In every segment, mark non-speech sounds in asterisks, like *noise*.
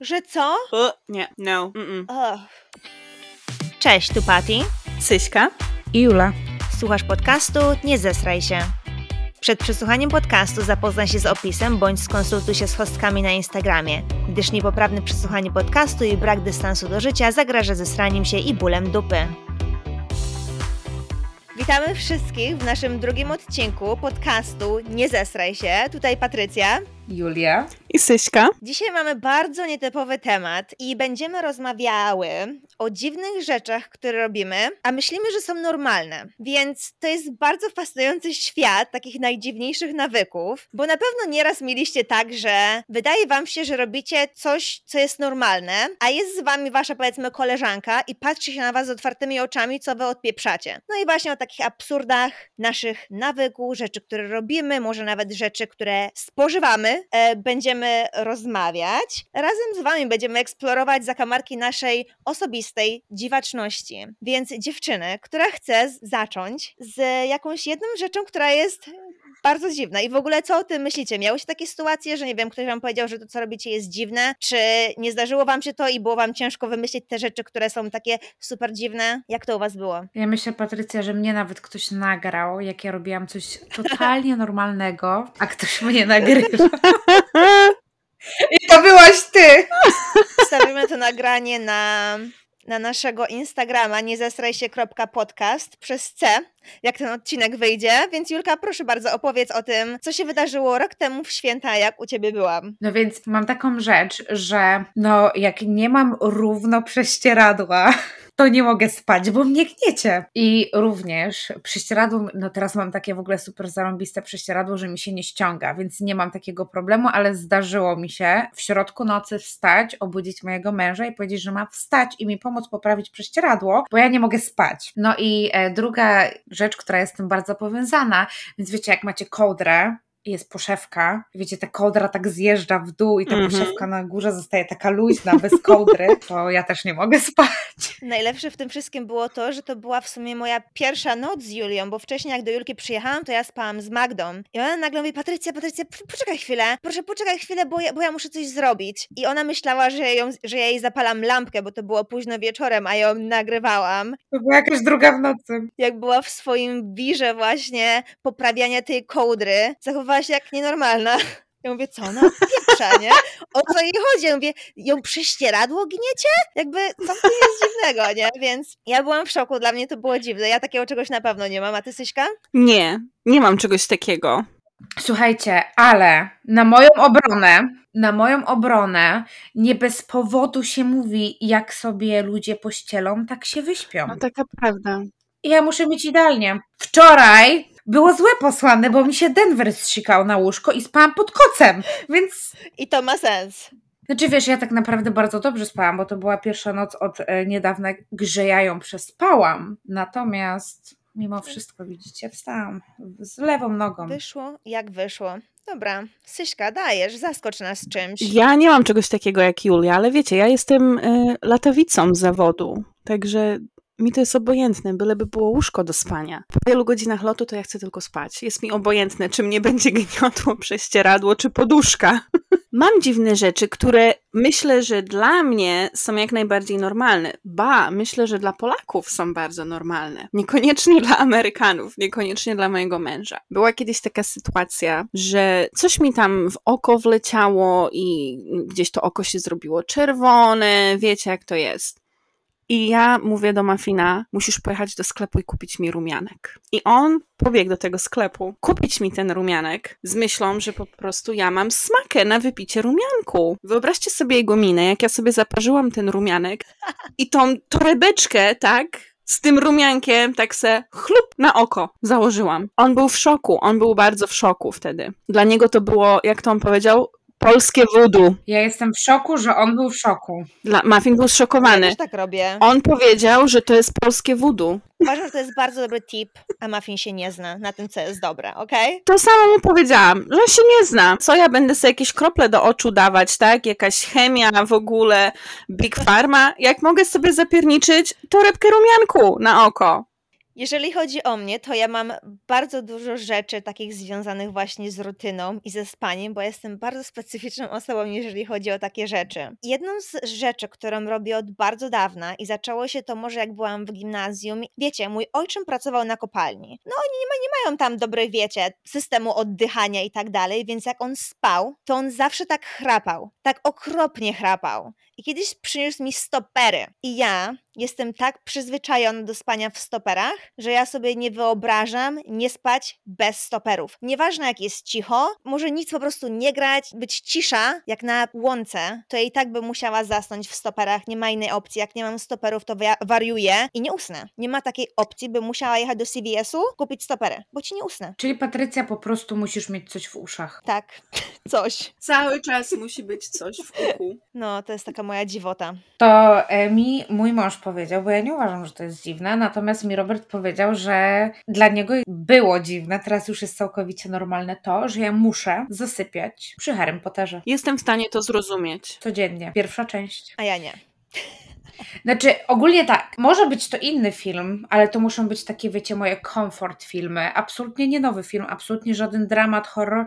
Że co? O, nie, no. Cześć, tu Patty. Syśka? I Jula. Słuchasz podcastu Nie zesraj się. Przed przesłuchaniem podcastu zapoznaj się z opisem bądź skonsultuj się z hostkami na Instagramie, gdyż niepoprawne przesłuchanie podcastu i brak dystansu do życia zagraża zesraniem się i bólem dupy. Witamy wszystkich w naszym drugim odcinku podcastu Nie zesraj się. Tutaj Patrycja. Julia. I Syśka? Dzisiaj mamy bardzo nietypowy temat i będziemy rozmawiały o dziwnych rzeczach, które robimy, a myślimy, że są normalne. Więc to jest bardzo fascynujący świat takich najdziwniejszych nawyków, bo na pewno nieraz mieliście tak, że wydaje wam się, że robicie coś, co jest normalne, a jest z wami wasza powiedzmy koleżanka i patrzy się na was z otwartymi oczami, co wy odpieprzacie. No i właśnie o takich absurdach naszych nawyków, rzeczy, które robimy, może nawet rzeczy, które spożywamy, e, będziemy rozmawiać. Razem z Wami będziemy eksplorować zakamarki naszej osobistej dziwaczności. Więc dziewczyny, która chce zacząć z jakąś jedną rzeczą, która jest bardzo dziwna. I w ogóle co o tym myślicie? Miałyście takie sytuacje, że nie wiem, ktoś Wam powiedział, że to, co robicie jest dziwne? Czy nie zdarzyło Wam się to i było Wam ciężko wymyślić te rzeczy, które są takie super dziwne? Jak to u Was było? Ja myślę, Patrycja, że mnie nawet ktoś nagrał, jak ja robiłam coś totalnie *laughs* normalnego, a ktoś mnie nagrywa. *laughs* I to byłaś ty! Wstawimy to nagranie na, na naszego Instagrama niezesrajsie.podcast przez C, jak ten odcinek wyjdzie. Więc Julka, proszę bardzo, opowiedz o tym, co się wydarzyło rok temu w święta, jak u ciebie byłam. No więc mam taką rzecz, że no jak nie mam równo prześcieradła, *laughs* to nie mogę spać, bo mnie gniecie. I również prześcieradło, no teraz mam takie w ogóle super zarąbiste prześcieradło, że mi się nie ściąga, więc nie mam takiego problemu, ale zdarzyło mi się w środku nocy wstać, obudzić mojego męża i powiedzieć, że ma wstać i mi pomóc poprawić prześcieradło, bo ja nie mogę spać. No i e, druga rzecz, która jest z tym bardzo powiązana, więc wiecie, jak macie kołdrę, jest poszewka, wiecie, ta kołdra tak zjeżdża w dół i ta Mhm. poszewka na górze zostaje taka luźna, bez kołdry, to ja też nie mogę *laughs* spać. Najlepsze w tym wszystkim było to, że to była w sumie moja pierwsza noc z Julią, bo wcześniej jak do Julki przyjechałam, to ja spałam z Magdą. I ona nagle mówi, Patrycja, Patrycja, poczekaj chwilę, proszę poczekaj chwilę, bo ja, bo ja muszę coś zrobić. I ona myślała, że, ją, że ja jej zapalam lampkę, bo to było późno wieczorem, a ją nagrywałam. To była jakaś druga w nocy. jak była w swoim wirze właśnie poprawiania tej kołdry, zachowywała się jak nienormalna. Ja mówię, co ona pieprza, nie? O co jej chodzi? Ja mówię, ją prześcieradło gniecie? Jakby, co w tym jest dziwnego, nie? Więc ja byłam w szoku, dla mnie to było dziwne. Ja takiego czegoś na pewno nie mam, a ty, Syśka? Nie, nie mam czegoś takiego. Słuchajcie, ale na moją obronę, na moją obronę, nie bez powodu się mówi, jak sobie ludzie pościelą, tak się wyśpią. No taka prawda. I ja muszę mieć idealnie. Wczoraj było złe posłane, bo mi się Denver zsikał na łóżko i spałam pod kocem, więc I to ma sens. Znaczy wiesz, ja tak naprawdę bardzo dobrze spałam, bo to była pierwsza noc od e, niedawna, że ja ją przespałam. Natomiast mimo wszystko, widzicie, wstałam z lewą nogą. Wyszło jak wyszło. Dobra, Syśka, dajesz, zaskocz nas czymś. Ja nie mam czegoś takiego jak Julia, ale wiecie, ja jestem y, latowicą z zawodu, także mi to jest obojętne, byleby było łóżko do spania. Po wielu godzinach lotu to ja chcę tylko spać. Jest mi obojętne, czy mnie będzie gniotło *laughs* prześcieradło, czy poduszka. *laughs* Mam dziwne rzeczy, które myślę, że dla mnie są jak najbardziej normalne. Ba, myślę, że dla Polaków są bardzo normalne. Niekoniecznie *laughs* dla Amerykanów, niekoniecznie dla mojego męża. Była kiedyś taka sytuacja, że coś mi tam w oko wleciało i gdzieś to oko się zrobiło czerwone, wiecie jak to jest. I ja mówię do Mafina, musisz pojechać do sklepu i kupić mi rumianek. I on pobiegł do tego sklepu, kupić mi ten rumianek z myślą, że po prostu ja mam smakę na wypicie rumianku. Wyobraźcie sobie jego minę, jak ja sobie zaparzyłam ten rumianek i tą torebeczkę, tak, z tym rumiankiem tak se chlup na oko założyłam. On był w szoku, on był bardzo w szoku wtedy. Dla niego to było, jak to on powiedział, polskie voodoo. Ja jestem w szoku, że on był w szoku. Dla, Muffin był Ja zszokowany. też tak robię. On powiedział, że to jest polskie voodoo. Uważam, że to jest bardzo dobry tip, a Muffin się nie zna na tym, co jest dobre, okej? To samo mu powiedziałam, że się nie zna. Co ja będę sobie jakieś krople do oczu dawać, tak? Jakaś chemia w ogóle, Big Pharma. Jak mogę sobie zapierniczyć torebkę rumianku na oko? Jeżeli chodzi o mnie, to ja mam bardzo dużo rzeczy takich związanych właśnie z rutyną i ze spaniem, bo jestem bardzo specyficzną osobą, jeżeli chodzi o takie rzeczy. Jedną z rzeczy, którą robię od bardzo dawna i zaczęło się to może jak byłam w gimnazjum, wiecie, mój ojczym pracował na kopalni. No oni nie, ma, nie mają tam dobrej, wiecie, systemu oddychania i tak dalej, więc jak on spał, to on zawsze tak chrapał, tak okropnie chrapał. I kiedyś przyniósł mi stopery. I ja jestem tak przyzwyczajona do spania w stoperach, że ja sobie nie wyobrażam nie spać bez stoperów. Nieważne jak jest cicho, może nic po prostu nie grać, być cisza, jak na łące, to ja i tak bym musiała zasnąć w stoperach, nie ma innej opcji. Jak nie mam stoperów, to wariuję i nie usnę. Nie ma takiej opcji, bym musiała jechać do CVS-u, kupić stopery, bo ci nie usnę. Czyli Patrycja, po prostu musisz mieć coś w uszach. Tak, *laughs* coś. Cały czas musi być coś w uchu. No, to jest taka moja dziwota. To e, mi mój mąż powiedział, bo ja nie uważam, że to jest dziwne, natomiast mi Robert powiedział, że dla niego było dziwne, teraz już jest całkowicie normalne to, że ja muszę zasypiać przy Harry Potterze. Jestem w stanie to zrozumieć. Codziennie. Pierwsza część. A ja nie. Znaczy, ogólnie tak, może być to inny film, ale to muszą być takie, wiecie, moje comfort filmy. Absolutnie nie nowy film, absolutnie żaden dramat, horror.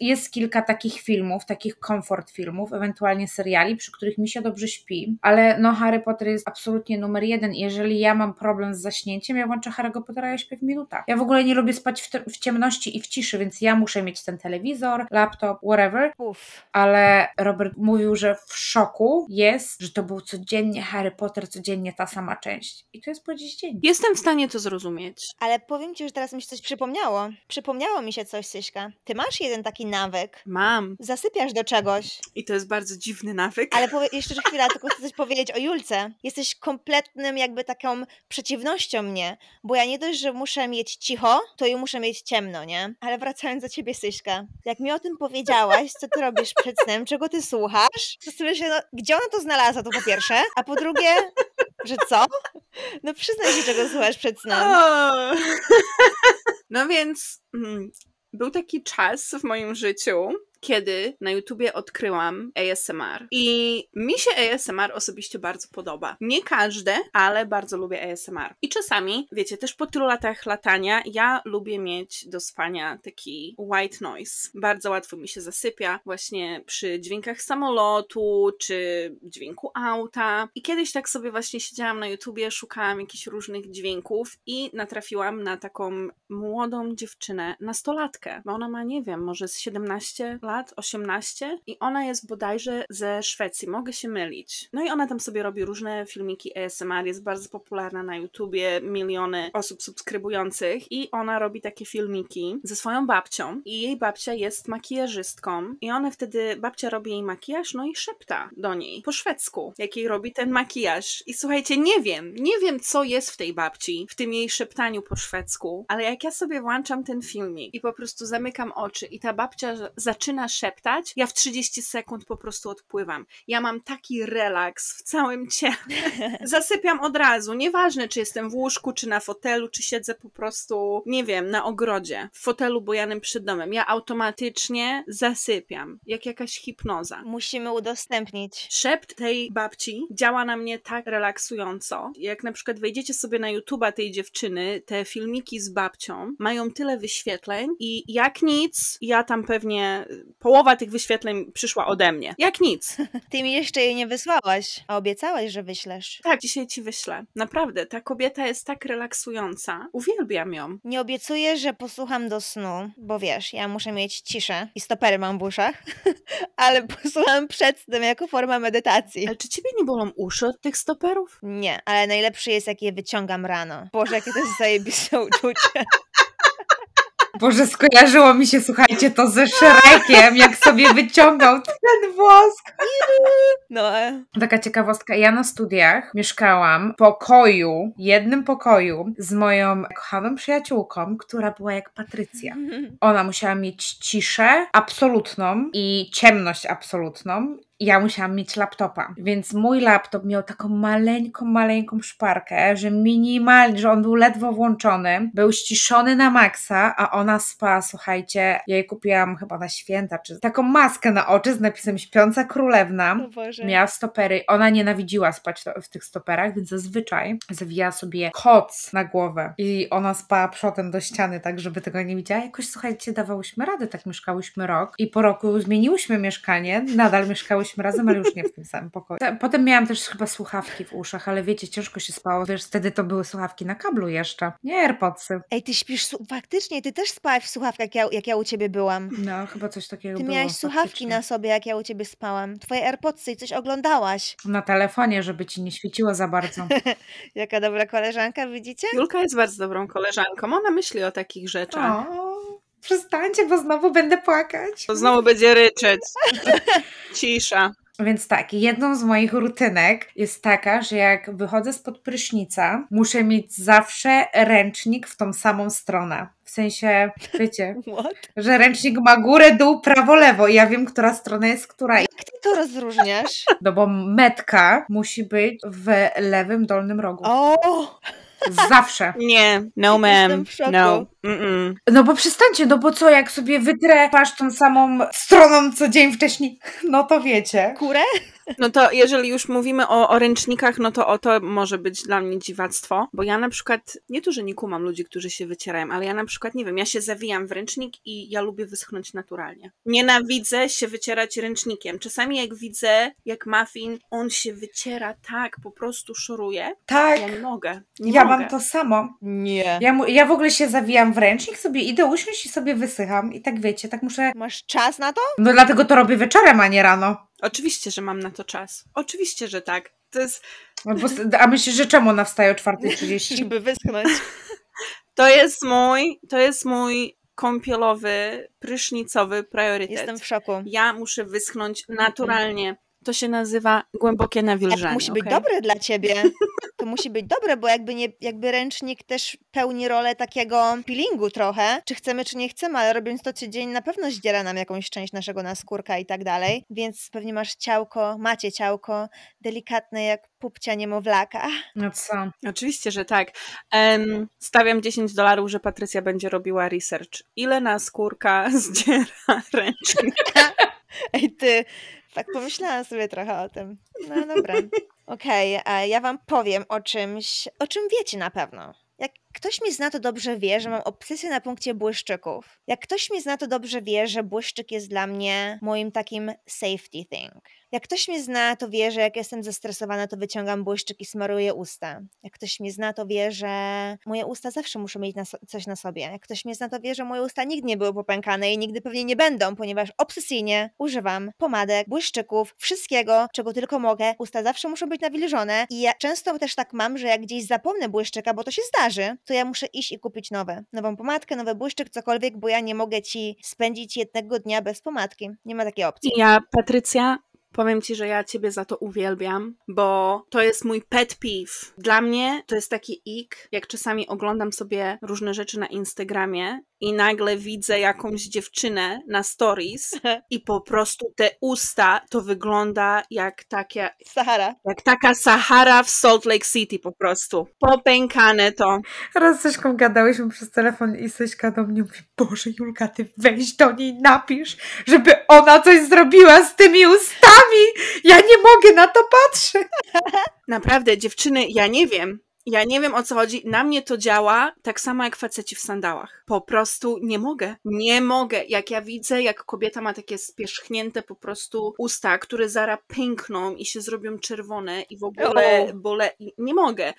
Jest kilka takich filmów, takich comfort filmów, ewentualnie seriali, przy których mi się dobrze śpi, ale no Harry Potter jest absolutnie numer jeden. Jeżeli ja mam problem z zaśnięciem, ja włączę Harry'ego Pottera, ja śpię w minutach. Ja w ogóle nie lubię spać w, w ciemności i w ciszy, więc ja muszę mieć ten telewizor, laptop, whatever. Uf. Ale Robert mówił, że w szoku jest, że to był codziennie Harry Potter codziennie ta sama część. I to jest po dziś dzień. Jestem w stanie to zrozumieć. Ale powiem ci, że teraz mi się coś przypomniało. Przypomniało mi się coś, Syśka. Ty masz jeden taki nawyk. Mam. Zasypiasz do czegoś. I to jest bardzo dziwny nawyk. Ale powie- *laughs* jeszcze chwila, tylko chcę coś powiedzieć o Julce. Jesteś kompletnym jakby taką przeciwnością mnie, bo ja nie dość, że muszę mieć cicho, to i muszę mieć ciemno, nie? Ale wracając do ciebie, Syśka. Jak mi o tym powiedziałaś, co ty robisz przed snem, czego ty słuchasz, to sobie myślę, no, gdzie ona to znalazła, to po pierwsze, a po drugie, że co? No przyznaj się, czego słuchasz przed snem. No więc mm, był taki czas w moim życiu, kiedy na YouTubie odkryłam ASMR. I mi się ASMR osobiście bardzo podoba. Nie każde, ale bardzo lubię ASMR. I czasami, wiecie, też po tylu latach latania, ja lubię mieć do spania taki white noise. Bardzo łatwo mi się zasypia właśnie przy dźwiękach samolotu, czy dźwięku auta. I kiedyś tak sobie właśnie siedziałam na YouTubie, szukałam jakichś różnych dźwięków i natrafiłam na taką młodą dziewczynę, nastolatkę. Bo ona ma, nie wiem, może z 17 lat lat, 18 i ona jest bodajże ze Szwecji, mogę się mylić. No i ona tam sobie robi różne filmiki ASMR, jest bardzo popularna na YouTubie, miliony osób subskrybujących i ona robi takie filmiki ze swoją babcią i jej babcia jest makijażystką i ona wtedy, babcia robi jej makijaż, no i szepta do niej po szwedzku, jak jej robi ten makijaż. I słuchajcie, nie wiem, nie wiem co jest w tej babci, w tym jej szeptaniu po szwedzku, ale jak ja sobie włączam ten filmik i po prostu zamykam oczy i ta babcia zaczyna zaczyna szeptać, ja w 30 sekund po prostu odpływam. Ja mam taki relaks w całym ciele. *laughs* Zasypiam od razu. Nieważne, czy jestem w łóżku, czy na fotelu, czy siedzę po prostu, nie wiem, na ogrodzie, w fotelu bojanym przed domem. Ja automatycznie zasypiam, jak jakaś hipnoza. Musimy udostępnić. Szept tej babci działa na mnie tak relaksująco. Jak na przykład wejdziecie sobie na YouTube'a tej dziewczyny, te filmiki z babcią mają tyle wyświetleń i jak nic, ja tam pewnie połowa tych wyświetleń przyszła ode mnie. Jak nic. *laughs* Ty mi jeszcze jej nie wysłałaś, a obiecałaś, że wyślesz. Tak, dzisiaj ci wyślę. Naprawdę, ta kobieta jest tak relaksująca. Uwielbiam ją. Nie obiecuję, że posłucham do snu, bo wiesz, ja muszę mieć ciszę i stopery mam w uszach, *laughs* ale posłucham przed snem jako forma medytacji. Ale czy ciebie nie bolą uszy od tych stoperów? Nie, ale najlepsze jest, jak je wyciągam rano. Boże, jakie to jest zajebiste uczucie. *laughs* Boże, skojarzyło mi się, słuchajcie, to ze Szrekiem, jak sobie wyciągał ten wosk. No. Taka ciekawostka, ja na studiach mieszkałam w pokoju, jednym pokoju z moją kochaną przyjaciółką, która była jak Patrycja. Ona musiała mieć ciszę absolutną i ciemność absolutną ja musiałam mieć laptopa. Więc mój laptop miał taką maleńką, maleńką szparkę, że minimalnie, że on był ledwo włączony, był ściszony na maksa, a ona spała, słuchajcie, ja jej kupiłam chyba na święta, czy taką maskę na oczy z napisem Śpiąca Królewna. Miała stopery. Ona nienawidziła spać w tych stoperach, więc zazwyczaj zawijała sobie koc na głowę i ona spała przodem do ściany, tak żeby tego nie widziała. Jakoś, słuchajcie, dawałyśmy radę, tak mieszkałyśmy rok i po roku zmieniłyśmy mieszkanie, nadal mieszkałyśmy razem, ale już nie w tym samym pokoju. Potem miałam też chyba słuchawki w uszach, ale wiecie, ciężko się spało, wiesz, wtedy to były słuchawki na kablu jeszcze, nie AirPodsy. Ej, ty śpisz, faktycznie, ty też spałaś w słuchawkach, jak ja, jak ja u ciebie byłam. No, chyba coś takiego Ty było. miałaś słuchawki faktycznie. na sobie, jak ja u ciebie spałam. Twoje AirPodsy i coś oglądałaś. Na telefonie, żeby ci nie świeciło za bardzo. *laughs* Jaka dobra koleżanka, widzicie? Julka jest bardzo dobrą koleżanką. Ona myśli o takich rzeczach. O, przestańcie, bo znowu będę płakać. To znowu będzie ryczeć. Cisza. Więc tak, jedną z moich rutynek jest taka, że jak wychodzę spod prysznica, muszę mieć zawsze ręcznik w tą samą stronę. W sensie, wiecie, *laughs* What? że ręcznik ma górę, dół, prawo, lewo i ja wiem, która strona jest która. Jak ty to rozróżniasz? No bo metka musi być w lewym dolnym rogu. O! Zawsze. Nie, no ma'am. No. Mm-mm. No bo przestańcie, no bo co, jak sobie wytrę twarz tą samą stroną co dzień wcześniej, *laughs* no to wiecie. Kurę? No to jeżeli już mówimy o, o ręcznikach, no to o to może być dla mnie dziwactwo, bo ja na przykład, nie to, że nie kumam ludzi, którzy się wycierają, ale ja na przykład, nie wiem, ja się zawijam w ręcznik i ja lubię wyschnąć naturalnie. Nienawidzę się wycierać ręcznikiem. Czasami jak widzę, jak muffin, on się wyciera tak, po prostu szoruje, Tak, ja nie mogę. Nie ja mogę. mam to samo. Nie. Ja, mu- ja w ogóle się zawijam w ręcznik, sobie idę usiąść i sobie wysycham i tak wiecie, tak muszę... Masz czas na to? No dlatego to robię wieczorem, a nie rano. Oczywiście, że mam na to czas. Oczywiście, że tak. To jest, No bo, a myślisz, że czemu ona wstaje o 4.30? Żeby wyschnąć. *laughs* to jest mój, to jest mój kąpielowy, prysznicowy priorytet. Jestem w szoku. Ja muszę wyschnąć naturalnie. To się nazywa głębokie To nawilżenie. musi być okej? dobre dla ciebie. *laughs* To musi być dobre, bo jakby, nie, jakby ręcznik też pełni rolę takiego peelingu trochę, czy chcemy, czy nie chcemy, ale robiąc to codziennie na pewno zdziera nam jakąś część naszego naskórka i tak dalej, więc pewnie masz ciałko, macie ciałko delikatne jak pupcia niemowlaka. No co? Oczywiście, że tak. Em, stawiam 10 dolarów, że Patrycja będzie robiła research. Ile naskórka *laughs* zdziera ręcznik? Ej ty, tak pomyślałam sobie trochę o tym. No dobra. *laughs* Okej, a ja wam powiem o czymś, o czym wiecie na pewno. Jak ktoś mnie zna, to dobrze wie, że mam obsesję na punkcie błyszczyków. Jak ktoś mnie zna, to dobrze wie, że błyszczyk jest dla mnie moim takim safety thing. Jak ktoś mnie zna, to wie, że jak jestem zestresowana, to wyciągam błyszczyk i smaruję usta. Jak ktoś mnie zna, to wie, że moje usta zawsze muszą mieć na so- coś na sobie. Jak ktoś mnie zna, to wie, że moje usta nigdy nie były popękane i nigdy pewnie nie będą, ponieważ obsesyjnie używam pomadek, błyszczyków, wszystkiego, czego tylko mogę. Usta zawsze muszą być nawilżone i ja często też tak mam, że jak gdzieś zapomnę błyszczyka, bo to się zdarzy, to ja muszę iść i kupić nowe. Nową pomadkę, nowy błyszczyk, cokolwiek, bo ja nie mogę ci spędzić jednego dnia bez pomadki. Nie ma takiej opcji. Ja, Patrycja, powiem ci, że ja ciebie za to uwielbiam, bo to jest mój pet peeve. Dla mnie to jest taki ik, jak czasami oglądam sobie różne rzeczy na Instagramie i nagle widzę jakąś dziewczynę na stories i po prostu te usta to wygląda jak takie, Sahara. jak taka Sahara w Salt Lake City po prostu. Popękane to. Raz z Sośką gadałyśmy przez telefon i Sośka do mnie mówi, Boże Julka, ty weź do niej napisz, żeby ona coś zrobiła z tymi ustami. Ja nie mogę na to patrzeć. Naprawdę, dziewczyny, ja nie wiem. Ja nie wiem o co chodzi. Na mnie to działa tak samo jak faceci w sandałach. Po prostu nie mogę. Nie mogę. Jak ja widzę, jak kobieta ma takie spierzchnięte po prostu usta, które zara pękną i się zrobią czerwone i w ogóle O. bole. Nie mogę.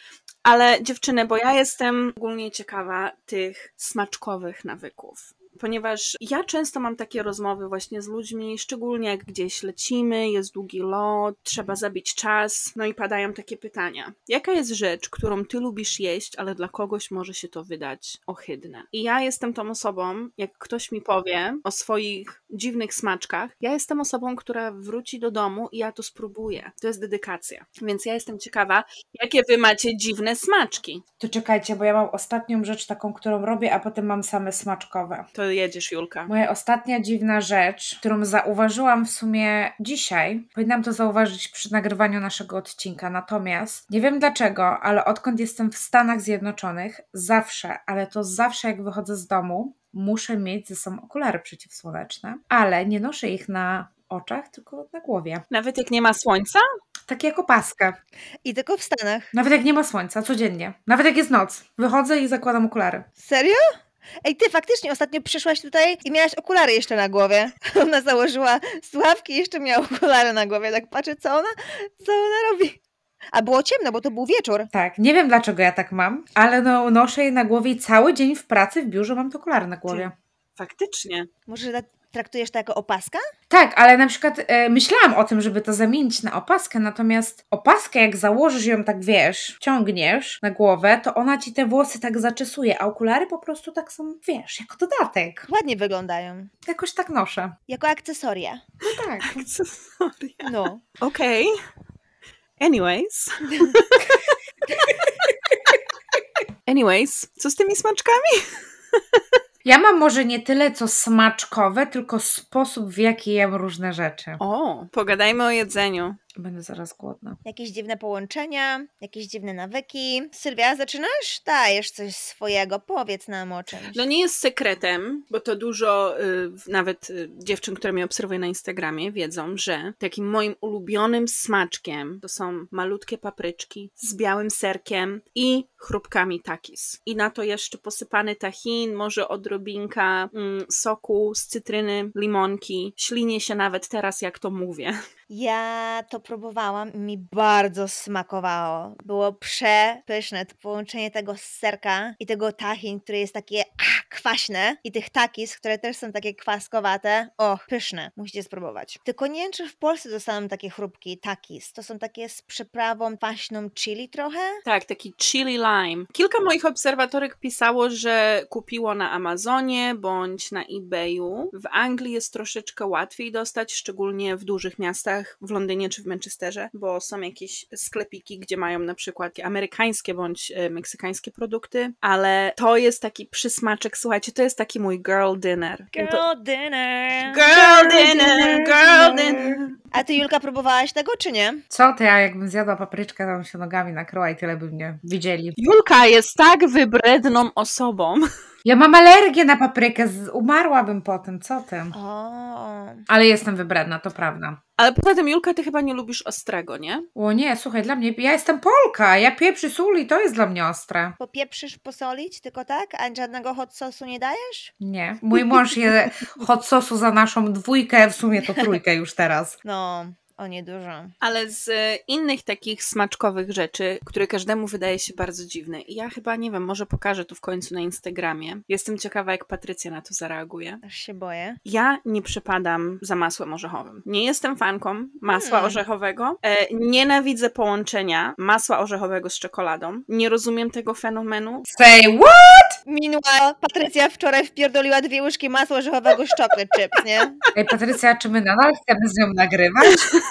Ale dziewczyny, bo ja jestem ogólnie ciekawa tych smaczkowych nawyków. Ponieważ ja często mam takie rozmowy właśnie z ludźmi, szczególnie jak gdzieś lecimy, jest długi lot, trzeba zabić czas, no i padają takie pytania. Jaka jest rzecz, którą ty lubisz jeść, ale dla kogoś może się to wydać ohydne? I ja jestem tą osobą, jak ktoś mi powie o swoich dziwnych smaczkach, ja jestem osobą, która wróci do domu i ja to spróbuję. To jest dedykacja. Więc ja jestem ciekawa, jakie wy macie dziwne smaczki. To czekajcie, bo ja mam ostatnią rzecz taką, którą robię, a potem mam same smaczkowe. To jedziesz, Julka. Moja ostatnia dziwna rzecz, którą zauważyłam w sumie dzisiaj, powinnam to zauważyć przy nagrywaniu naszego odcinka, natomiast nie wiem dlaczego, ale odkąd jestem w Stanach Zjednoczonych, zawsze, ale to zawsze jak wychodzę z domu, muszę mieć ze sobą okulary przeciwsłoneczne, ale nie noszę ich na oczach, tylko na głowie. Nawet jak nie ma słońca? Tak jak opaskę. I tylko w Stanach. Nawet jak nie ma słońca, codziennie. Nawet jak jest noc. Wychodzę i zakładam okulary. Serio? Ej, ty faktycznie ostatnio przyszłaś tutaj i miałaś okulary jeszcze na głowie. *laughs* Ona założyła słuchawki i jeszcze miała okulary na głowie. Tak patrzę, co ona, co ona robi. A było ciemno, bo to był wieczór. Tak, nie wiem dlaczego ja tak mam, ale no, noszę je na głowie i cały dzień w pracy, w biurze mam te okulary na głowie. Faktycznie. Może tak traktujesz to jako opaskę? Tak, ale na przykład e, myślałam o tym, żeby to zamienić na opaskę, natomiast opaskę, jak założysz ją tak, wiesz, ciągniesz na głowę, to ona ci te włosy tak zaczesuje, a okulary po prostu tak są, wiesz, jako dodatek. Ładnie wyglądają. Jakoś tak noszę. Jako akcesoria. No tak. Akcesoria. No. Okej. Anyways. *laughs* Anyways, co z tymi smaczkami? Ja mam może nie tyle co smaczkowe, tylko sposób, w jaki jem różne rzeczy. O, pogadajmy o jedzeniu. Będę zaraz głodna. Jakieś dziwne połączenia, jakieś dziwne nawyki. Sylwia, zaczynasz? Dajesz coś swojego, powiedz nam o czymś. No nie jest sekretem, bo to dużo y, nawet y, dziewczyn, które mnie obserwują na Instagramie, wiedzą, że takim moim ulubionym smaczkiem to są malutkie papryczki z białym serkiem i chrupkami takis. I na to jeszcze posypany tahin, może odrobinka mm, soku z cytryny, limonki. Ślinie się nawet teraz, jak to mówię. *laughs* Ja to próbowałam i mi bardzo smakowało. Było przepyszne. To połączenie tego serka i tego tahin, który jest takie ah, kwaśne i tych takis, które też są takie kwaskowate. O, pyszne. Musicie spróbować. Tylko nie wiem, czy w Polsce dostałam takie chrupki takis. To są takie z przyprawą kwaśną chili trochę. Tak, taki chili lime. Kilka moich obserwatorek pisało, że kupiło na Amazonie bądź na eBayu. W Anglii jest troszeczkę łatwiej dostać, szczególnie w dużych miastach, w Londynie czy w Manchesterze, bo są jakieś sklepiki, gdzie mają na przykład amerykańskie bądź e, meksykańskie produkty, ale to jest taki przysmaczek, słuchajcie, to jest taki mój girl dinner. Girl to... dinner. Girl dinner, girl dinner. A ty, Julka, próbowałaś tego, czy nie? Co ty, a jakbym zjadła papryczkę, bym się nogami nakryła i tyle by mnie widzieli. Julka jest tak wybredną osobą. Ja mam alergię na paprykę, z- umarłabym po tym, co ty? O. Ale jestem wybredna, to prawda. Ale poza tym, Julka, ty chyba nie lubisz ostrego, nie? O nie, słuchaj, dla mnie, ja jestem Polka, ja pieprzy sól i to jest dla mnie ostre. Popieprzysz posolić, tylko tak? A żadnego hot sosu nie dajesz? Nie. Mój mąż je *laughs* hot sosu za naszą dwójkę, w sumie to trójkę już teraz. No, um o niedużo. Ale z e, innych takich smaczkowych rzeczy, które każdemu wydaje się bardzo dziwne. I ja chyba, nie wiem, może pokażę to w końcu na Instagramie. Jestem ciekawa, jak Patrycja na to zareaguje. Aż się boję. Ja nie przepadam za masłem orzechowym. Nie jestem fanką masła Hmm. orzechowego. E, nienawidzę połączenia masła orzechowego z czekoladą. Nie rozumiem tego fenomenu. Say what? Meanwhile, Patrycja wczoraj wpierdoliła dwie łyżki masła orzechowego z chocolate chips, nie? Ej, Patrycja, czy my nadal chcemy z nią nagrywać? *laughs*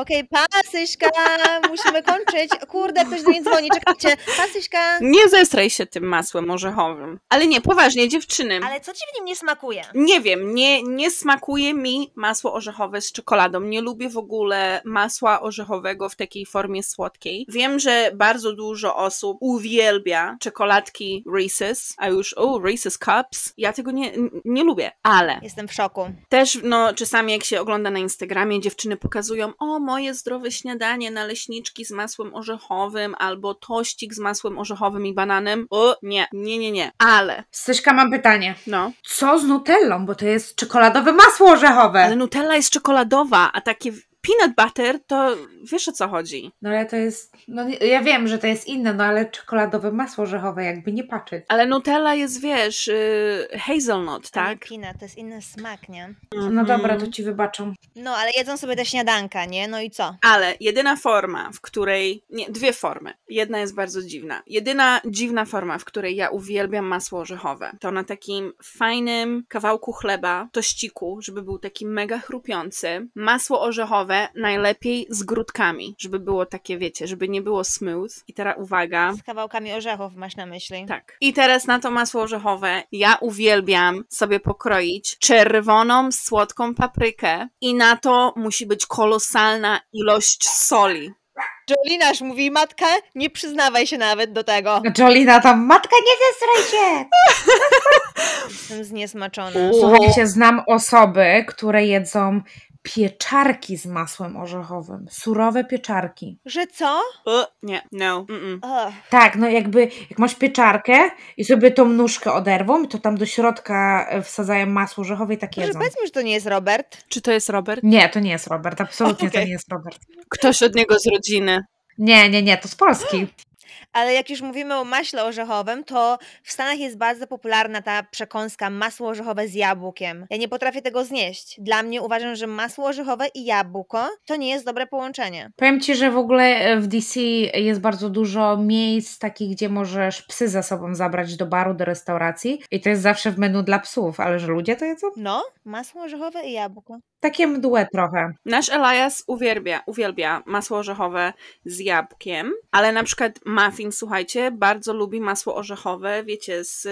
Okej, pasyśka, musimy kończyć. Kurde, ktoś do mnie dzwoni, czekajcie. Pasyśka. Nie zestraj się tym masłem orzechowym. Ale nie, poważnie, dziewczyny. Ale co ci w nim nie smakuje? Nie wiem, nie, nie smakuje mi masło orzechowe z czekoladą. Nie lubię w ogóle masła orzechowego w takiej formie słodkiej. Wiem, że bardzo dużo osób uwielbia czekoladki Reese's, a już, o, Reese's Cups. Ja tego nie, nie lubię, ale Jestem w szoku. też, no, czasami jak się ogląda na Instagramie, dziewczyny pokazują, o, moje zdrowe śniadanie, naleśniczki z masłem orzechowym, albo tościk z masłem orzechowym i bananem. O, nie, nie, nie, nie. Ale, Styśka, mam pytanie. no, Co z nutellą? Bo to jest czekoladowe masło orzechowe. Ale Nutella jest czekoladowa, a takie peanut butter to wiesz o co chodzi. No ale to jest, no ja wiem, że to jest inne, no ale czekoladowe masło orzechowe, jakby nie patrzeć. Ale Nutella jest, wiesz, yy, hazelnut, tak? Kina, to jest inny smak, nie? No dobra, to ci wybaczą. No, ale jedzą sobie te śniadanka, nie? No i co? Ale jedyna forma, w której. Nie, dwie formy. Jedna jest bardzo dziwna. Jedyna dziwna forma, w której ja uwielbiam masło orzechowe, to na takim fajnym kawałku chleba, tościku, żeby był taki mega chrupiący, masło orzechowe najlepiej z grudkami, żeby było takie, wiecie, żeby nie było smooth. I teraz uwaga. Z kawałkami orzechów masz na myśli. Tak. I teraz na to masło orzechowe ja uwielbiam sobie pokroić czerwoną, słodką paprykę i na to musi być kolosalna ilość soli. Jolinaż mówi, matka, nie przyznawaj się nawet do tego. Jolina tam, matka nie zesraj się! *laughs* Jestem zniesmaczona. Słuchajcie, znam osoby, które jedzą pieczarki z masłem orzechowym. Surowe pieczarki. Że co? Uh, nie, no. Mm-mm. Ugh. Tak, no jakby jak masz pieczarkę i sobie tą nóżkę oderwą, to tam do środka e, wsadzają masło orzechowe i tak Może jedzą. powiedzmy, że to nie jest Robert. Czy to jest Robert? Nie, to nie jest Robert, absolutnie to Okej. nie jest Robert. Ktoś od niego z rodziny. Nie, nie, nie, to z Polski. Ale jak już mówimy o maśle orzechowym, to w Stanach jest bardzo popularna ta przekąska masło orzechowe z jabłkiem. Ja nie potrafię tego znieść. Dla mnie uważam, że masło orzechowe i jabłko to nie jest dobre połączenie. Powiem Ci, że w ogóle e, w DC jest bardzo dużo miejsc takich, gdzie możesz psy za sobą zabrać do baru, do restauracji i to jest zawsze w menu dla psów, ale że ludzie to jedzą? No, masło orzechowe i jabłko. Takie mdłe trochę. Nasz Elias uwielbia, uwielbia masło orzechowe z jabłkiem, ale na przykład muffin, słuchajcie, bardzo lubi masło orzechowe, wiecie, z,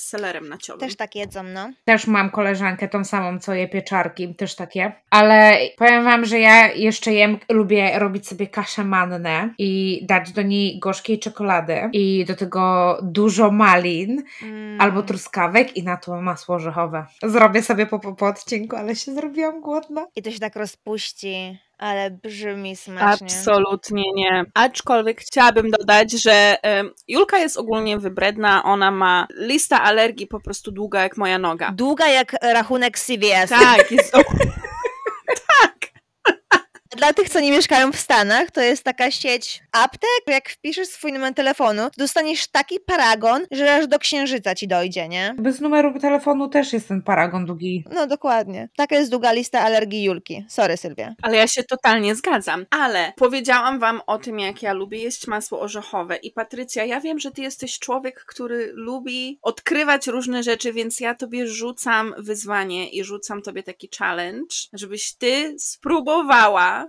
z selerem naciowym. Też tak jedzą, no. Też mam koleżankę tą samą, co je pieczarki, też takie. Ale powiem Wam, że ja jeszcze jem, lubię robić sobie kaszę mannę i dać do niej gorzkiej czekolady i do tego dużo malin Mm. albo truskawek i na to masło orzechowe. Zrobię sobie po, po, po odcinku, ale się zrobiłam głodna. I to się tak rozpuści, ale brzmi smacznie. Absolutnie nie. Aczkolwiek chciałabym dodać, że Julka jest ogólnie wybredna, ona ma lista alergii po prostu długa jak moja noga. Długa jak rachunek CVS. Tak, jest *laughs* Dla tych, co nie mieszkają w Stanach, to jest taka sieć aptek. Jak wpiszesz swój numer telefonu, dostaniesz taki paragon, że aż do księżyca ci dojdzie, nie? Bez numeru telefonu też jest ten paragon długi. No dokładnie. Taka jest długa lista alergii Julki. Sorry, Sylwia. Ale ja się totalnie zgadzam. Ale powiedziałam wam o tym, jak ja lubię jeść masło orzechowe. I Patrycja, ja wiem, że ty jesteś człowiek, który lubi odkrywać różne rzeczy, więc ja tobie rzucam wyzwanie i rzucam tobie taki challenge, żebyś ty spróbowała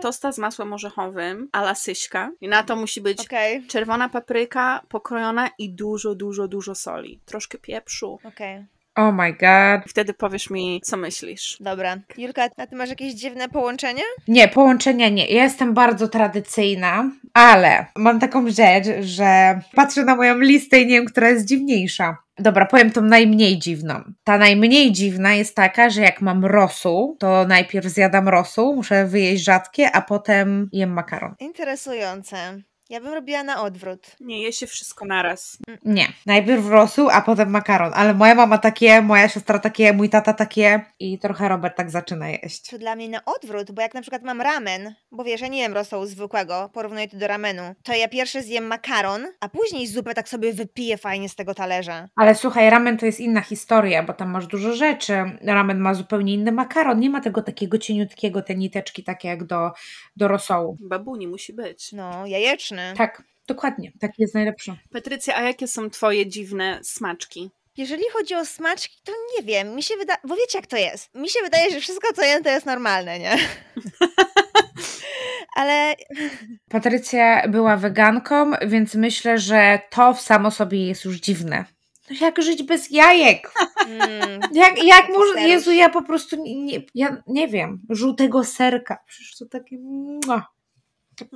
tosta z masłem orzechowym a la Syśka. I na to musi być Okej, czerwona papryka pokrojona i dużo, dużo, dużo soli. Troszkę pieprzu. okej. Oh my god. Wtedy powiesz mi, co myślisz. Dobra. Julka, a ty masz jakieś dziwne połączenie? Nie, połączenia nie. Ja jestem bardzo tradycyjna, ale mam taką rzecz, że patrzę na moją listę i nie wiem, która jest dziwniejsza. Dobra, powiem tą najmniej dziwną. Ta najmniej dziwna jest taka, że jak mam rosół, to najpierw zjadam rosół, muszę wyjeść rzadkie, a potem jem makaron. Interesujące. Ja bym robiła na odwrót. Nie je się wszystko naraz. Nie, najpierw rosół, a potem makaron. Ale moja mama takie, moja siostra takie, mój tata takie i trochę Robert tak zaczyna jeść. To dla mnie na odwrót, bo jak na przykład mam ramen, bo wiesz, ja nie jem rosołu zwykłego, porównuję to do ramenu, to ja pierwszy zjem makaron, a później zupę tak sobie wypiję fajnie z tego talerza. Ale słuchaj, ramen to jest inna historia, bo tam masz dużo rzeczy. Ramen ma zupełnie inny makaron, nie ma tego takiego cieniutkiego, te niteczki takie jak do, do rosołu. Babuni musi być. No, jajeczny. Tak, dokładnie, taki jest najlepszy. Patrycja, a jakie są twoje dziwne smaczki? Jeżeli chodzi o smaczki, to nie wiem, mi się wydaje, bo wiecie jak to jest. Mi się wydaje, że wszystko co jem to jest normalne, nie? *laughs* Ale Patrycja była weganką, więc myślę, że to w samo sobie jest już dziwne. No jak żyć bez jajek? mm, *laughs* Jak, jak może. Jezu, ja po prostu nie, nie, ja nie wiem, żółtego serka, przecież to takie... mua.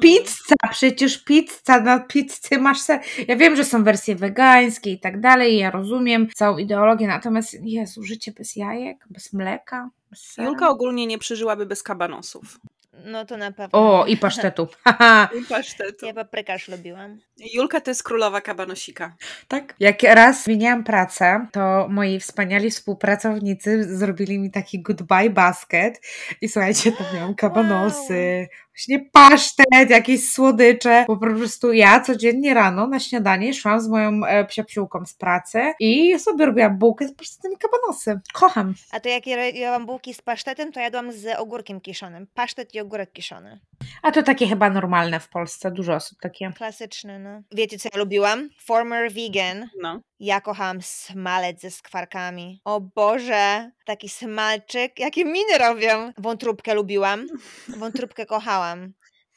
Pizza, przecież pizza, na pizzy masz ser. Ja wiem, że są wersje wegańskie i tak dalej, ja rozumiem całą ideologię, natomiast Jezu, życie bez jajek, bez mleka, bez sera. Julka ogólnie nie przeżyłaby bez kabanosów. no to na pewno. O, i pasztetu. *laughs* I pasztetu. Ja paprykarz lubiłam. Julka to jest królowa kabanosika. Tak. Jak raz zmieniałam pracę, to moi wspaniali współpracownicy zrobili mi taki goodbye basket i słuchajcie, tam miałam kabanosy, właśnie pasztet, jakieś słodycze, bo po prostu ja codziennie rano na śniadanie szłam z moją e, psiapsiółką z pracy i sobie robiłam bułkę z pasztetem i kabanosy. Kocham. A to jak ja jadłam bułki z pasztetem, to jadłam z ogórkiem kiszonym. Pasztet i ogórek kiszony. A to takie chyba normalne w Polsce, dużo osób takie. Klasyczny, no. Wiecie, co ja lubiłam? Former vegan. No. Ja kochałam smalec ze skwarkami. O Boże, taki smalczyk. Jakie miny robią. Wątróbkę lubiłam. Wątróbkę kochałam.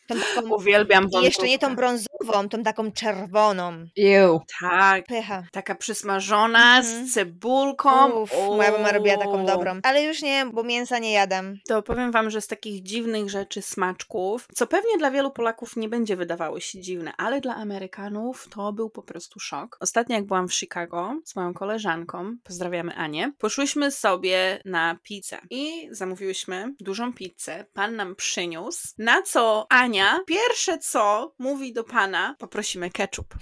Tą taką, Uwielbiam I jeszcze nie tą wątróbkę. Brązową, tą taką czerwoną. Ew. Tak, Pycha. taka przysmażona Mhm. z cebulką. Uff, moja mama robiła taką dobrą. Ale już nie, bo mięsa nie jadam. To powiem wam, że z takich dziwnych rzeczy, smaczków, co pewnie dla wielu Polaków nie będzie wydawało się dziwne, ale dla Amerykanów to był po prostu szok. Ostatnio jak byłam w Chicago z moją koleżanką, pozdrawiamy Anię, poszłyśmy sobie na pizzę i zamówiłyśmy dużą pizzę. Pan nam przyniósł, na co Ania pierwsze co mówi do pana, poprosimy ketchup. *laughs*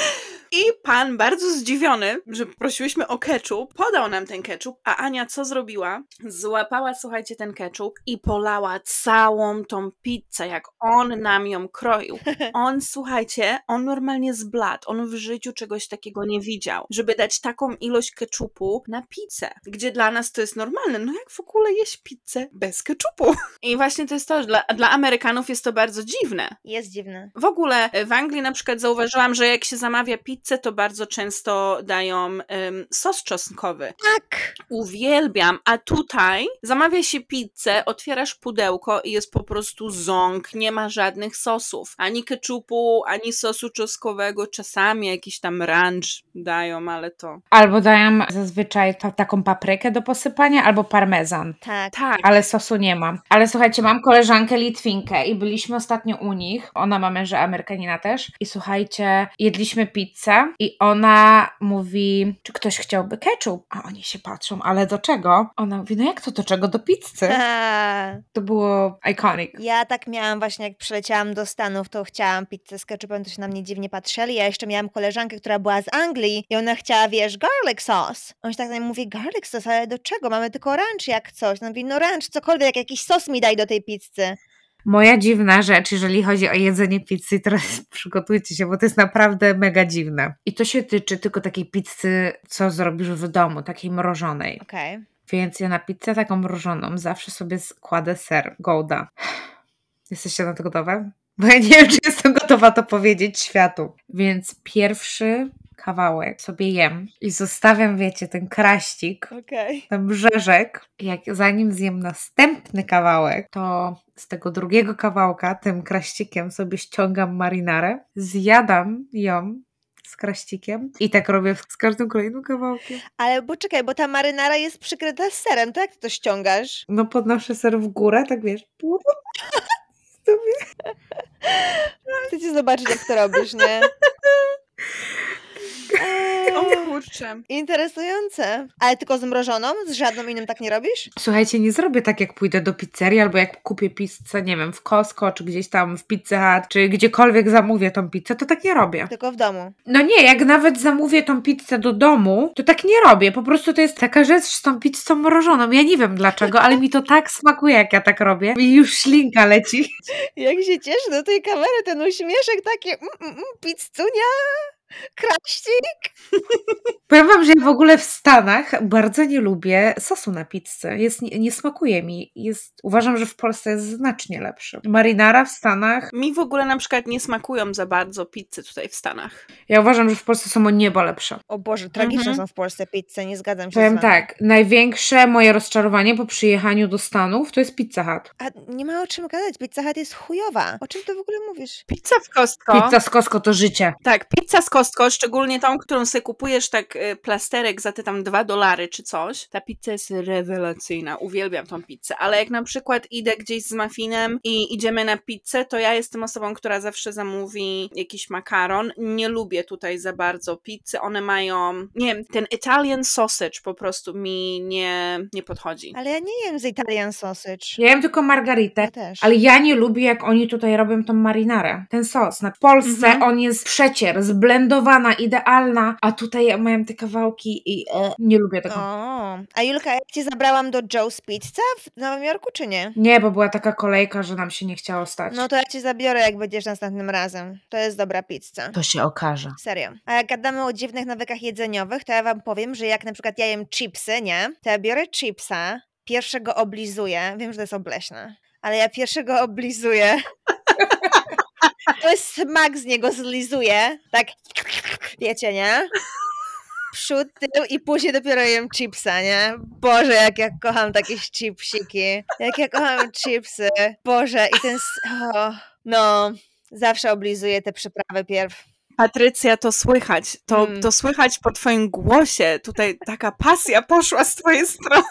*laughs* I pan, bardzo zdziwiony, że prosiłyśmy o ketchup, podał nam ten ketchup, a Ania co zrobiła? Złapała, słuchajcie, ten ketchup i polała całą tą pizzę, jak on nam ją kroił. *laughs* On, słuchajcie, on normalnie zbladł. On w życiu czegoś takiego nie widział, żeby dać taką ilość ketchupu na pizzę, gdzie dla nas to jest normalne. No jak w ogóle jeść pizzę bez ketchupu? *laughs* I właśnie to jest to, że dla, dla Amerykanów jest to bardzo dziwne. Jest dziwne. W ogóle e, w Anglii na przykład zauważyłam, że jak się zamawia pizzę, to bardzo często dają em, sos czosnkowy. Tak! Uwielbiam, a tutaj zamawia się pizzę, otwierasz pudełko i jest po prostu ząg, nie ma żadnych sosów. Ani ketchupu, ani sosu czosnkowego, czasami jakiś tam ranch dają, ale to... Albo dają zazwyczaj ta, taką paprykę do posypania, albo parmezan. Tak. Tak, Ale sosu nie mam. Ale słuchajcie, mam koleżankę Litwinkę i byliśmy ostatnio u nich. Ona ma męża Amerykanina też. I słuchajcie, jedliśmy pizzę i ona mówi, czy ktoś chciałby ketchup? A oni się patrzą, ale do czego? Ona mówi, no jak to do czego? Do pizzy. Ha. *laughs* To było iconic. Ja tak miałam właśnie, jak przyleciałam do Stanów, to chciałam pizzę z ketchupem, to się na mnie dziwnie patrzyli. Ja jeszcze miałam koleżankę, która była z Anglii i ona chciała, wiesz, garlic sauce. On się tak na mnie mówi, garlic sauce, ale do czego? Mamy tylko ranch jak coś. No mówi, no ranch, cokolwiek, jak jakiś sos mi daj do tej pizzy. Moja dziwna rzecz, jeżeli chodzi o jedzenie pizzy, teraz *laughs* przygotujcie się, bo to jest naprawdę mega dziwne. I to się tyczy tylko takiej pizzy, co zrobisz w domu, takiej mrożonej. Okej. Więc ja na pizzę taką mrożoną zawsze sobie składę ser Gouda. Jesteście na to gotowe? Bo ja nie wiem, czy jestem gotowa to powiedzieć światu. Więc pierwszy kawałek sobie jem i zostawiam, wiecie, ten kraścik, Okej. ten brzeżek. Jak zanim zjem następny kawałek, to z tego drugiego kawałka, tym kraścikiem sobie ściągam marinarę, zjadam ją z kraścikiem i tak robię z każdym kolejnym kawałkiem. Ale bo czekaj, bo ta marynara jest przykryta serem, to jak ty to ściągasz? No podnoszę ser w górę, tak wiesz. *laughs* Chcecie zobaczyć, jak to robisz, nie? *laughs* o Eee, kurczę. interesujące. Ale tylko zmrożoną? Z żadną innym tak nie robisz? Słuchajcie, nie zrobię tak, jak pójdę do pizzerii, albo jak kupię pizzę, nie wiem, w Costco, czy gdzieś tam w Pizza Hut, czy gdziekolwiek zamówię tą pizzę, to tak nie robię. Tylko w domu. No nie, jak nawet zamówię tą pizzę do domu, to tak nie robię. Po prostu to jest taka rzecz z tą pizzą mrożoną. Ja nie wiem dlaczego, ale mi to *laughs* tak smakuje, jak ja tak robię. I już ślinka leci. Jak się cieszy do tej kamery, ten uśmieszek taki, mm, mm, mm, pizzunia, kraścik. Powiem wam, że ja w ogóle w Stanach bardzo nie lubię sosu na pizzę. Jest, nie, nie smakuje mi. Jest, uważam, że w Polsce jest znacznie lepszy. Marinara w Stanach, Mi w ogóle na przykład nie smakują za bardzo pizzy tutaj w Stanach. ja uważam, że w Polsce są o niebo lepsze. O Boże, tragiczne Mhm. są w Polsce pizze, nie zgadzam się Powiem tak, największe moje rozczarowanie po przyjechaniu do Stanów to jest Pizza Hut. A nie ma o czym gadać, Pizza Hut jest chujowa. O czym ty w ogóle mówisz? Pizza w Costco. Pizza z Costco to życie. Tak, pizza z Costco, szczególnie tą, którą sobie kupujesz tak y, plasterek za te tam dwa dolary czy coś. Ta pizza jest rewelacyjna, uwielbiam tą pizzę, ale jak na przykład idę gdzieś z muffinem i idziemy na pizzę, to ja jestem osobą, która zawsze zamówi jakiś makaron. Nie lubię tutaj za bardzo pizzy, one mają, nie wiem, ten Italian sausage po prostu mi nie, nie podchodzi. Ale ja nie jem z Italian sausage. Ja jem tylko margaritę. Ja też. Ale ja nie lubię, jak oni tutaj robią tą marinarę. Ten sos. Na Polsce Mhm. on jest przecier, idealna, a tutaj ja miałem te kawałki i e, nie lubię tego. O, a Julka, jak cię zabrałam do Joe's Pizza w Nowym Jorku, czy nie? Nie, bo była taka kolejka, że nam się nie chciało stać. No to ja cię zabiorę, jak będziesz następnym razem. To jest dobra pizza. to się okaże. Serio. A jak gadamy o dziwnych nawykach jedzeniowych, to ja wam powiem, że jak na przykład ja jem chipsy, nie? To ja biorę chipsa, pierwszego oblizuję, wiem, że to jest obleśne, ale ja pierwszego oblizuję *laughs* to jest smak z niego zlizuje, tak, wiecie, nie? Przód, tył i później dopiero jem chipsa, nie? Boże, jak ja kocham takie chipsiki. Jak ja kocham chipsy. Boże, i ten... Oh, no, zawsze oblizuję te przyprawy pierw. Patrycja, to słychać. To, Mm. to słychać po twoim głosie. Tutaj taka pasja poszła z twojej strony.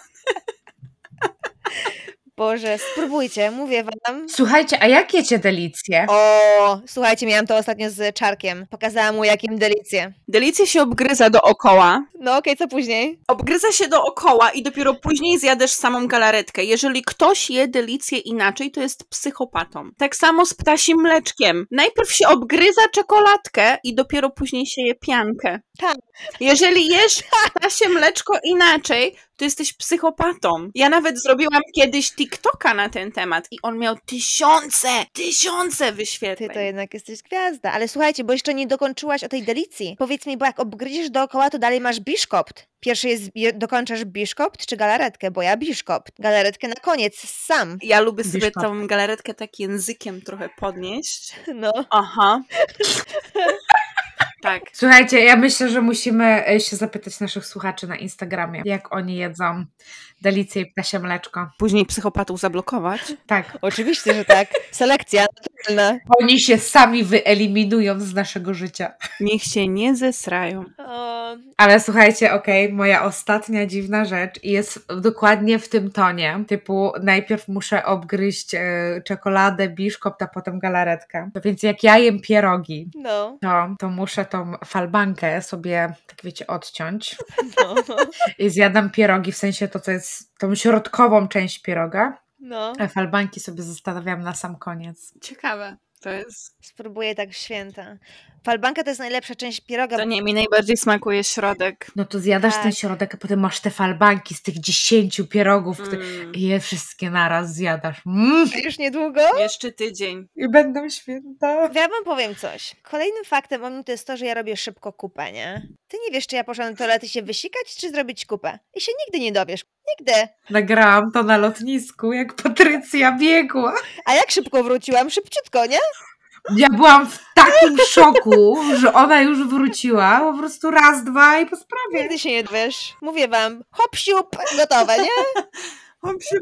Boże, spróbujcie, mówię wam. Słuchajcie, a jak jecie delicje? O, słuchajcie, miałam to ostatnio z Czarkiem. Pokazałam mu, jakim delicje. Delicję się obgryza dookoła. No okej, co później? Obgryza się dookoła i dopiero później zjadasz samą galaretkę. Jeżeli ktoś je delicję inaczej, to jest psychopatą. Tak samo z ptasim mleczkiem. Najpierw się obgryza czekoladkę i dopiero później się je piankę. Tak. Jeżeli jesz ptasie mleczko inaczej, to jesteś psychopatą. Ja nawet zrobiłam kiedyś TikToka na ten temat i on miał tysiące, tysiące Ty wyświetleń. to jednak jesteś gwiazda. Ale słuchajcie, bo jeszcze nie dokończyłaś o tej delicji. Powiedz mi, bo jak obgryziesz dookoła, to dalej masz biszkopt. Pierwszy jest, dokończasz biszkopt czy galaretkę? Bo ja biszkopt. Galaretkę na koniec, sam. Ja lubię sobie Biszkopt. tą galaretkę tak językiem trochę podnieść. No. Aha. *laughs* tak. Słuchajcie, ja myślę, że musimy e, się zapytać naszych słuchaczy na Instagramie, jak oni jedzą delicje i ptasie mleczko. Później psychopatów zablokować. Tak. Oczywiście, że tak. Selekcja naturalna. Oni się sami wyeliminują z naszego życia. Niech się nie zesrają. O, Ale słuchajcie, okej, moja ostatnia dziwna rzecz jest dokładnie w tym tonie. Typu najpierw muszę obgryźć e, czekoladę, biszkopt, a potem galaretkę. To więc jak ja jem pierogi, no, to, to muszę tą falbankę sobie, tak wiecie, odciąć. no, I zjadam pierogi, w sensie to, co jest tą środkową część pieroga, no. a falbanki sobie zostawiam na sam koniec. Ciekawe. To jest. Spróbuję tak w święta. Falbanka to jest najlepsza część pieroga. To nie, mi najbardziej smakuje środek. No to zjadasz Tak. ten środek, a potem masz te falbanki z tych dziesięciu pierogów, które- Mm. i je wszystkie naraz zjadasz. Mm. Już niedługo? Jeszcze tydzień. I będą święta. Ja wam powiem coś. Kolejnym faktem o mnie to jest to, że ja robię szybko kupę, nie? Ty nie wiesz, czy ja poszłam do toalety się wysikać, czy zrobić kupę. I się nigdy nie dowiesz. Nigdy. Nagrałam to na lotnisku, jak Patrycja biegła. A jak szybko wróciłam? Szybciutko, nie? Ja byłam w takim szoku, że ona już wróciła. Po prostu raz, dwa i po sprawie. Nigdy się nie dowiesz. Mówię wam, hop, siup, gotowe, nie? *laughs*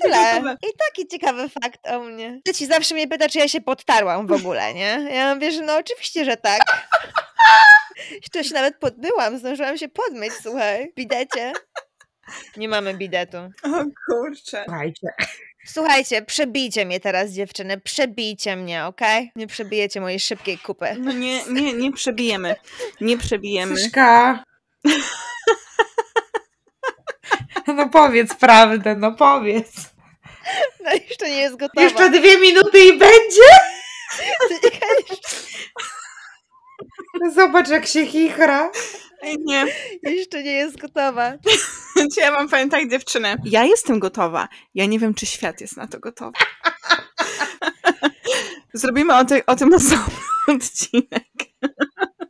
Tyle. I taki ciekawy fakt o mnie. Ci zawsze mnie pyta, czy ja się podtarłam w ogóle, nie? Ja mówię, że no oczywiście, że tak. *laughs* To się nawet podbyłam, zdążyłam się podmyć, słuchaj. Bidecie. Nie mamy bidetu. O kurczę. Słuchajcie, Słuchajcie, przebijcie mnie teraz, dziewczyny. Przebijcie mnie, okej? Nie przebijecie mojej szybkiej kupy. No nie, nie, nie przebijemy. Nie przebijemy. Syszka. *laughs* No powiedz prawdę, no powiedz. No jeszcze nie jest gotowa. Jeszcze dwie minuty i będzie. Zobacz, jak się chichra. Nie, Jeszcze nie jest gotowa. *laughs* Czy ja mam powiem tak, dziewczynę. Ja jestem gotowa. Ja nie wiem, czy świat jest na to gotowy. *laughs* Zrobimy o, ty, o tym osobny *laughs* odcinek.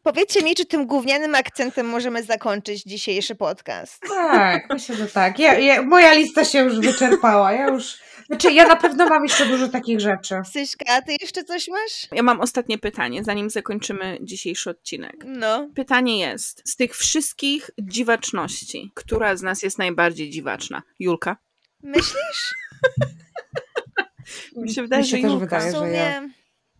Powiedzcie mi, czy tym gównianym akcentem możemy zakończyć dzisiejszy podcast. Tak, myślę, że tak. Ja, ja, moja lista się już wyczerpała. Ja już. Znaczy, ja na pewno mam jeszcze dużo takich rzeczy. Syśka, a ty jeszcze coś masz? Ja mam ostatnie pytanie, zanim zakończymy dzisiejszy odcinek. No. Pytanie jest, z tych wszystkich dziwaczności, która z nas jest najbardziej dziwaczna? Julka? Myślisz? *laughs* Mi się wydaje, Mi się że też Julka. wydaje, że ja.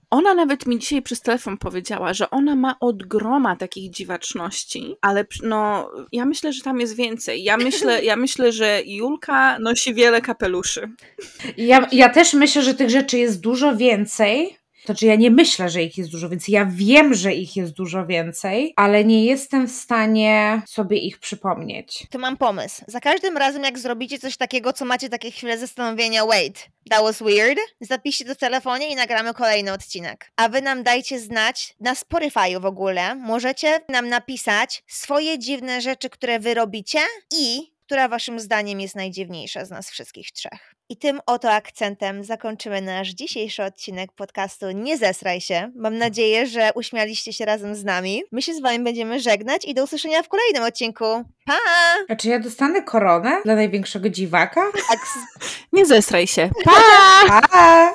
Ona nawet mi dzisiaj przez telefon powiedziała, że ona ma od groma takich dziwaczności, ale no, ja myślę, że tam jest więcej. Ja myślę, ja myślę że Julka nosi wiele kapeluszy. Ja, ja też myślę, że tych rzeczy jest dużo więcej. To znaczy, ja nie myślę, że ich jest dużo więcej. Ja wiem, że ich jest dużo więcej, ale nie jestem w stanie sobie ich przypomnieć. To mam pomysł. Za każdym razem, jak zrobicie coś takiego, co macie takie chwile zastanowienia, wait, that was weird, zapiszcie to w telefonie i nagramy kolejny odcinek. A wy nam dajcie znać na Spotify w ogóle. Możecie nam napisać swoje dziwne rzeczy, które wy robicie i która waszym zdaniem jest najdziwniejsza z nas wszystkich trzech. I tym oto akcentem zakończymy nasz dzisiejszy odcinek podcastu Nie zesraj się. Mam nadzieję, że uśmialiście się razem z nami. My się z wami będziemy żegnać i do usłyszenia w kolejnym odcinku. Pa! A czy ja dostanę koronę dla największego dziwaka? Tak, *laughs* Nie zesraj się. *laughs* Pa! Pa!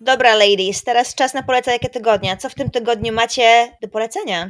Dobra, ladies, teraz czas na polecajkę tygodnia. Co w tym tygodniu macie do polecenia?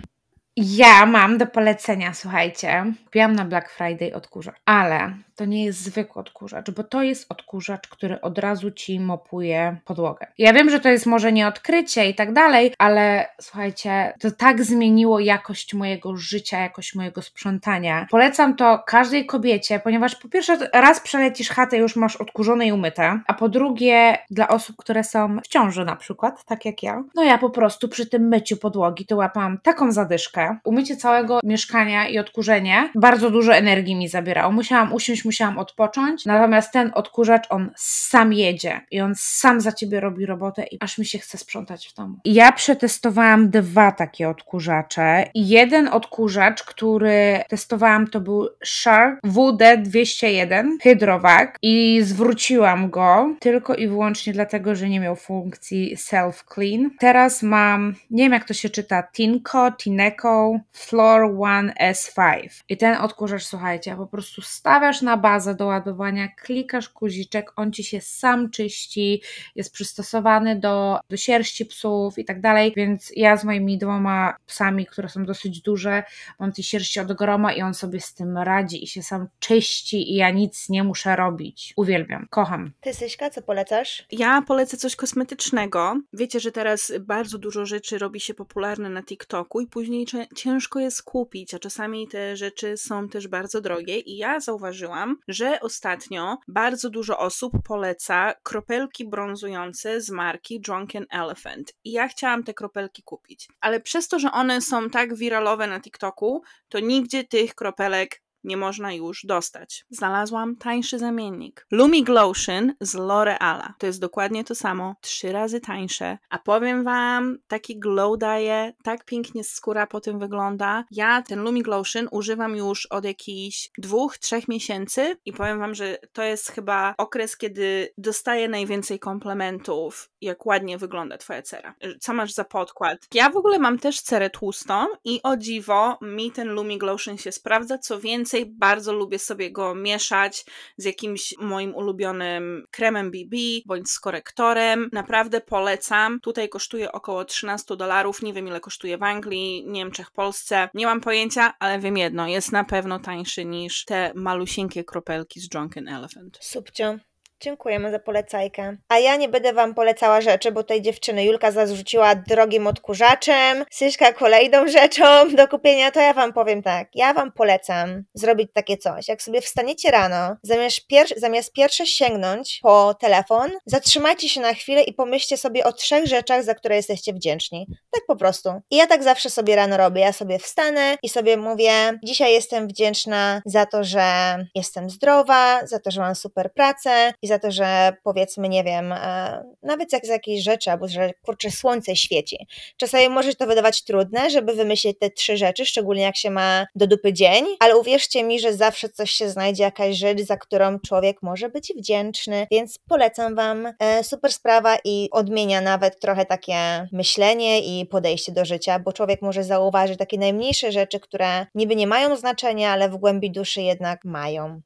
Ja mam do polecenia, słuchajcie. Kupiłam na Black Friday odkurzacz, ale to nie jest zwykły odkurzacz, bo to jest odkurzacz, który od razu ci mopuje podłogę. Ja wiem, że to jest może nie odkrycie i tak dalej, ale słuchajcie, to tak zmieniło jakość mojego życia, jakość mojego sprzątania. Polecam to każdej kobiecie, ponieważ po pierwsze raz przelecisz chatę już masz odkurzone i umyte, a po drugie dla osób, które są w ciąży na przykład, tak jak ja, no ja po prostu przy tym myciu podłogi to łapałam taką zadyszkę. Umycie całego mieszkania i odkurzenie bardzo dużo energii mi zabierało. Musiałam usiąść, musiałam odpocząć, natomiast ten odkurzacz, on sam jedzie i on sam za ciebie robi robotę i aż mi się chce sprzątać w domu. Ja przetestowałam dwa takie odkurzacze. Jeden odkurzacz, który testowałam, to był Shark WD201 Hydrovac i zwróciłam go tylko i wyłącznie dlatego, że nie miał funkcji self-clean. Teraz mam, nie wiem jak to się czyta, Tinko, Tineco Floor One S5. I ten odkurzacz, słuchajcie, po prostu stawiasz na bazę do ładowania, klikasz guziczek, on ci się sam czyści, jest przystosowany do, do sierści psów i tak dalej, więc ja z moimi dwoma psami, które są dosyć duże, mam tej sierści od groma i on sobie z tym radzi i się sam czyści i ja nic nie muszę robić. Uwielbiam, kocham. Ty, Syśka, co polecasz? Ja polecę coś kosmetycznego. Wiecie, że teraz bardzo dużo rzeczy robi się popularne na TikToku i później ciężko jest kupić, a czasami te rzeczy są też bardzo drogie i ja zauważyłam, że ostatnio bardzo dużo osób poleca kropelki brązujące z marki Drunken Elephant. I ja chciałam te kropelki kupić. Ale przez to, że one są tak wiralowe na TikToku, to nigdzie tych kropelek nie można już dostać. Znalazłam tańszy zamiennik. Lumi Glotion z L'Oreala. To jest dokładnie to samo, trzy razy tańsze. A powiem wam, taki glow daje, tak pięknie skóra po tym wygląda. Ja ten Lumi Glotion używam już od jakichś dwóch, trzech miesięcy i powiem wam, że to jest chyba okres, kiedy dostaję najwięcej komplementów, jak ładnie wygląda twoja cera. Co masz za podkład? Ja w ogóle mam też cerę tłustą i o dziwo mi ten Lumi Glotion się sprawdza, co więcej więcej bardzo lubię sobie go mieszać z jakimś moim ulubionym kremem BB bądź z korektorem. Naprawdę polecam. Tutaj kosztuje około 13 dolarów. Nie wiem ile kosztuje w Anglii, Niemczech, Polsce. Nie mam pojęcia, ale wiem jedno, jest na pewno tańszy niż te malusieńkie kropelki z Drunken Elephant. Subcio. Dziękujemy za polecajkę. A ja nie będę wam polecała rzeczy, bo tej dziewczyny Julka zarzuciła drogim odkurzaczem, Syśka kolejną *laughs* rzeczą do kupienia, to ja wam powiem tak. Ja wam polecam zrobić takie coś. Jak sobie wstaniecie rano, zamiast, pier zamiast pierwsze sięgnąć po telefon, zatrzymajcie się na chwilę i pomyślcie sobie o trzech rzeczach, za które jesteście wdzięczni. Tak po prostu. I ja tak zawsze sobie rano robię. Ja sobie wstanę i sobie mówię, dzisiaj jestem wdzięczna za to, że jestem zdrowa, za to, że mam super pracę za to, że powiedzmy, nie wiem, e, nawet jak z jakiejś rzeczy, albo że kurczę, słońce świeci. Czasami może to wydawać trudne, żeby wymyślić te trzy rzeczy, szczególnie jak się ma do dupy dzień, ale uwierzcie mi, że zawsze coś się znajdzie, jakaś rzecz, za którą człowiek może być wdzięczny, więc polecam Wam. E, super sprawa i odmienia nawet trochę takie myślenie i podejście do życia, bo człowiek może zauważyć takie najmniejsze rzeczy, które niby nie mają znaczenia, ale w głębi duszy jednak mają.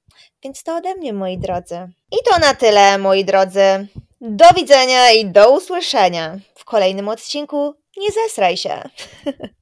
Więc to ode mnie, moi drodzy. I to na tyle, moi drodzy. Do widzenia i do usłyszenia w kolejnym odcinku. Nie zesraj się. *laughs*